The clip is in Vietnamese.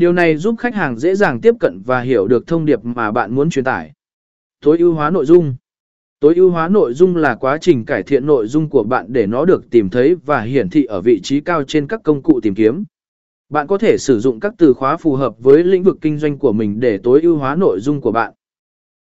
Điều này giúp khách hàng dễ dàng tiếp cận và hiểu được thông điệp mà bạn muốn truyền tải. Tối ưu hóa nội dung Tối ưu hóa nội dung là quá trình cải thiện nội dung của bạn để nó được tìm thấy và hiển thị ở vị trí cao trên các công cụ tìm kiếm. Bạn có thể sử dụng các từ khóa phù hợp với lĩnh vực kinh doanh của mình để tối ưu hóa nội dung của bạn.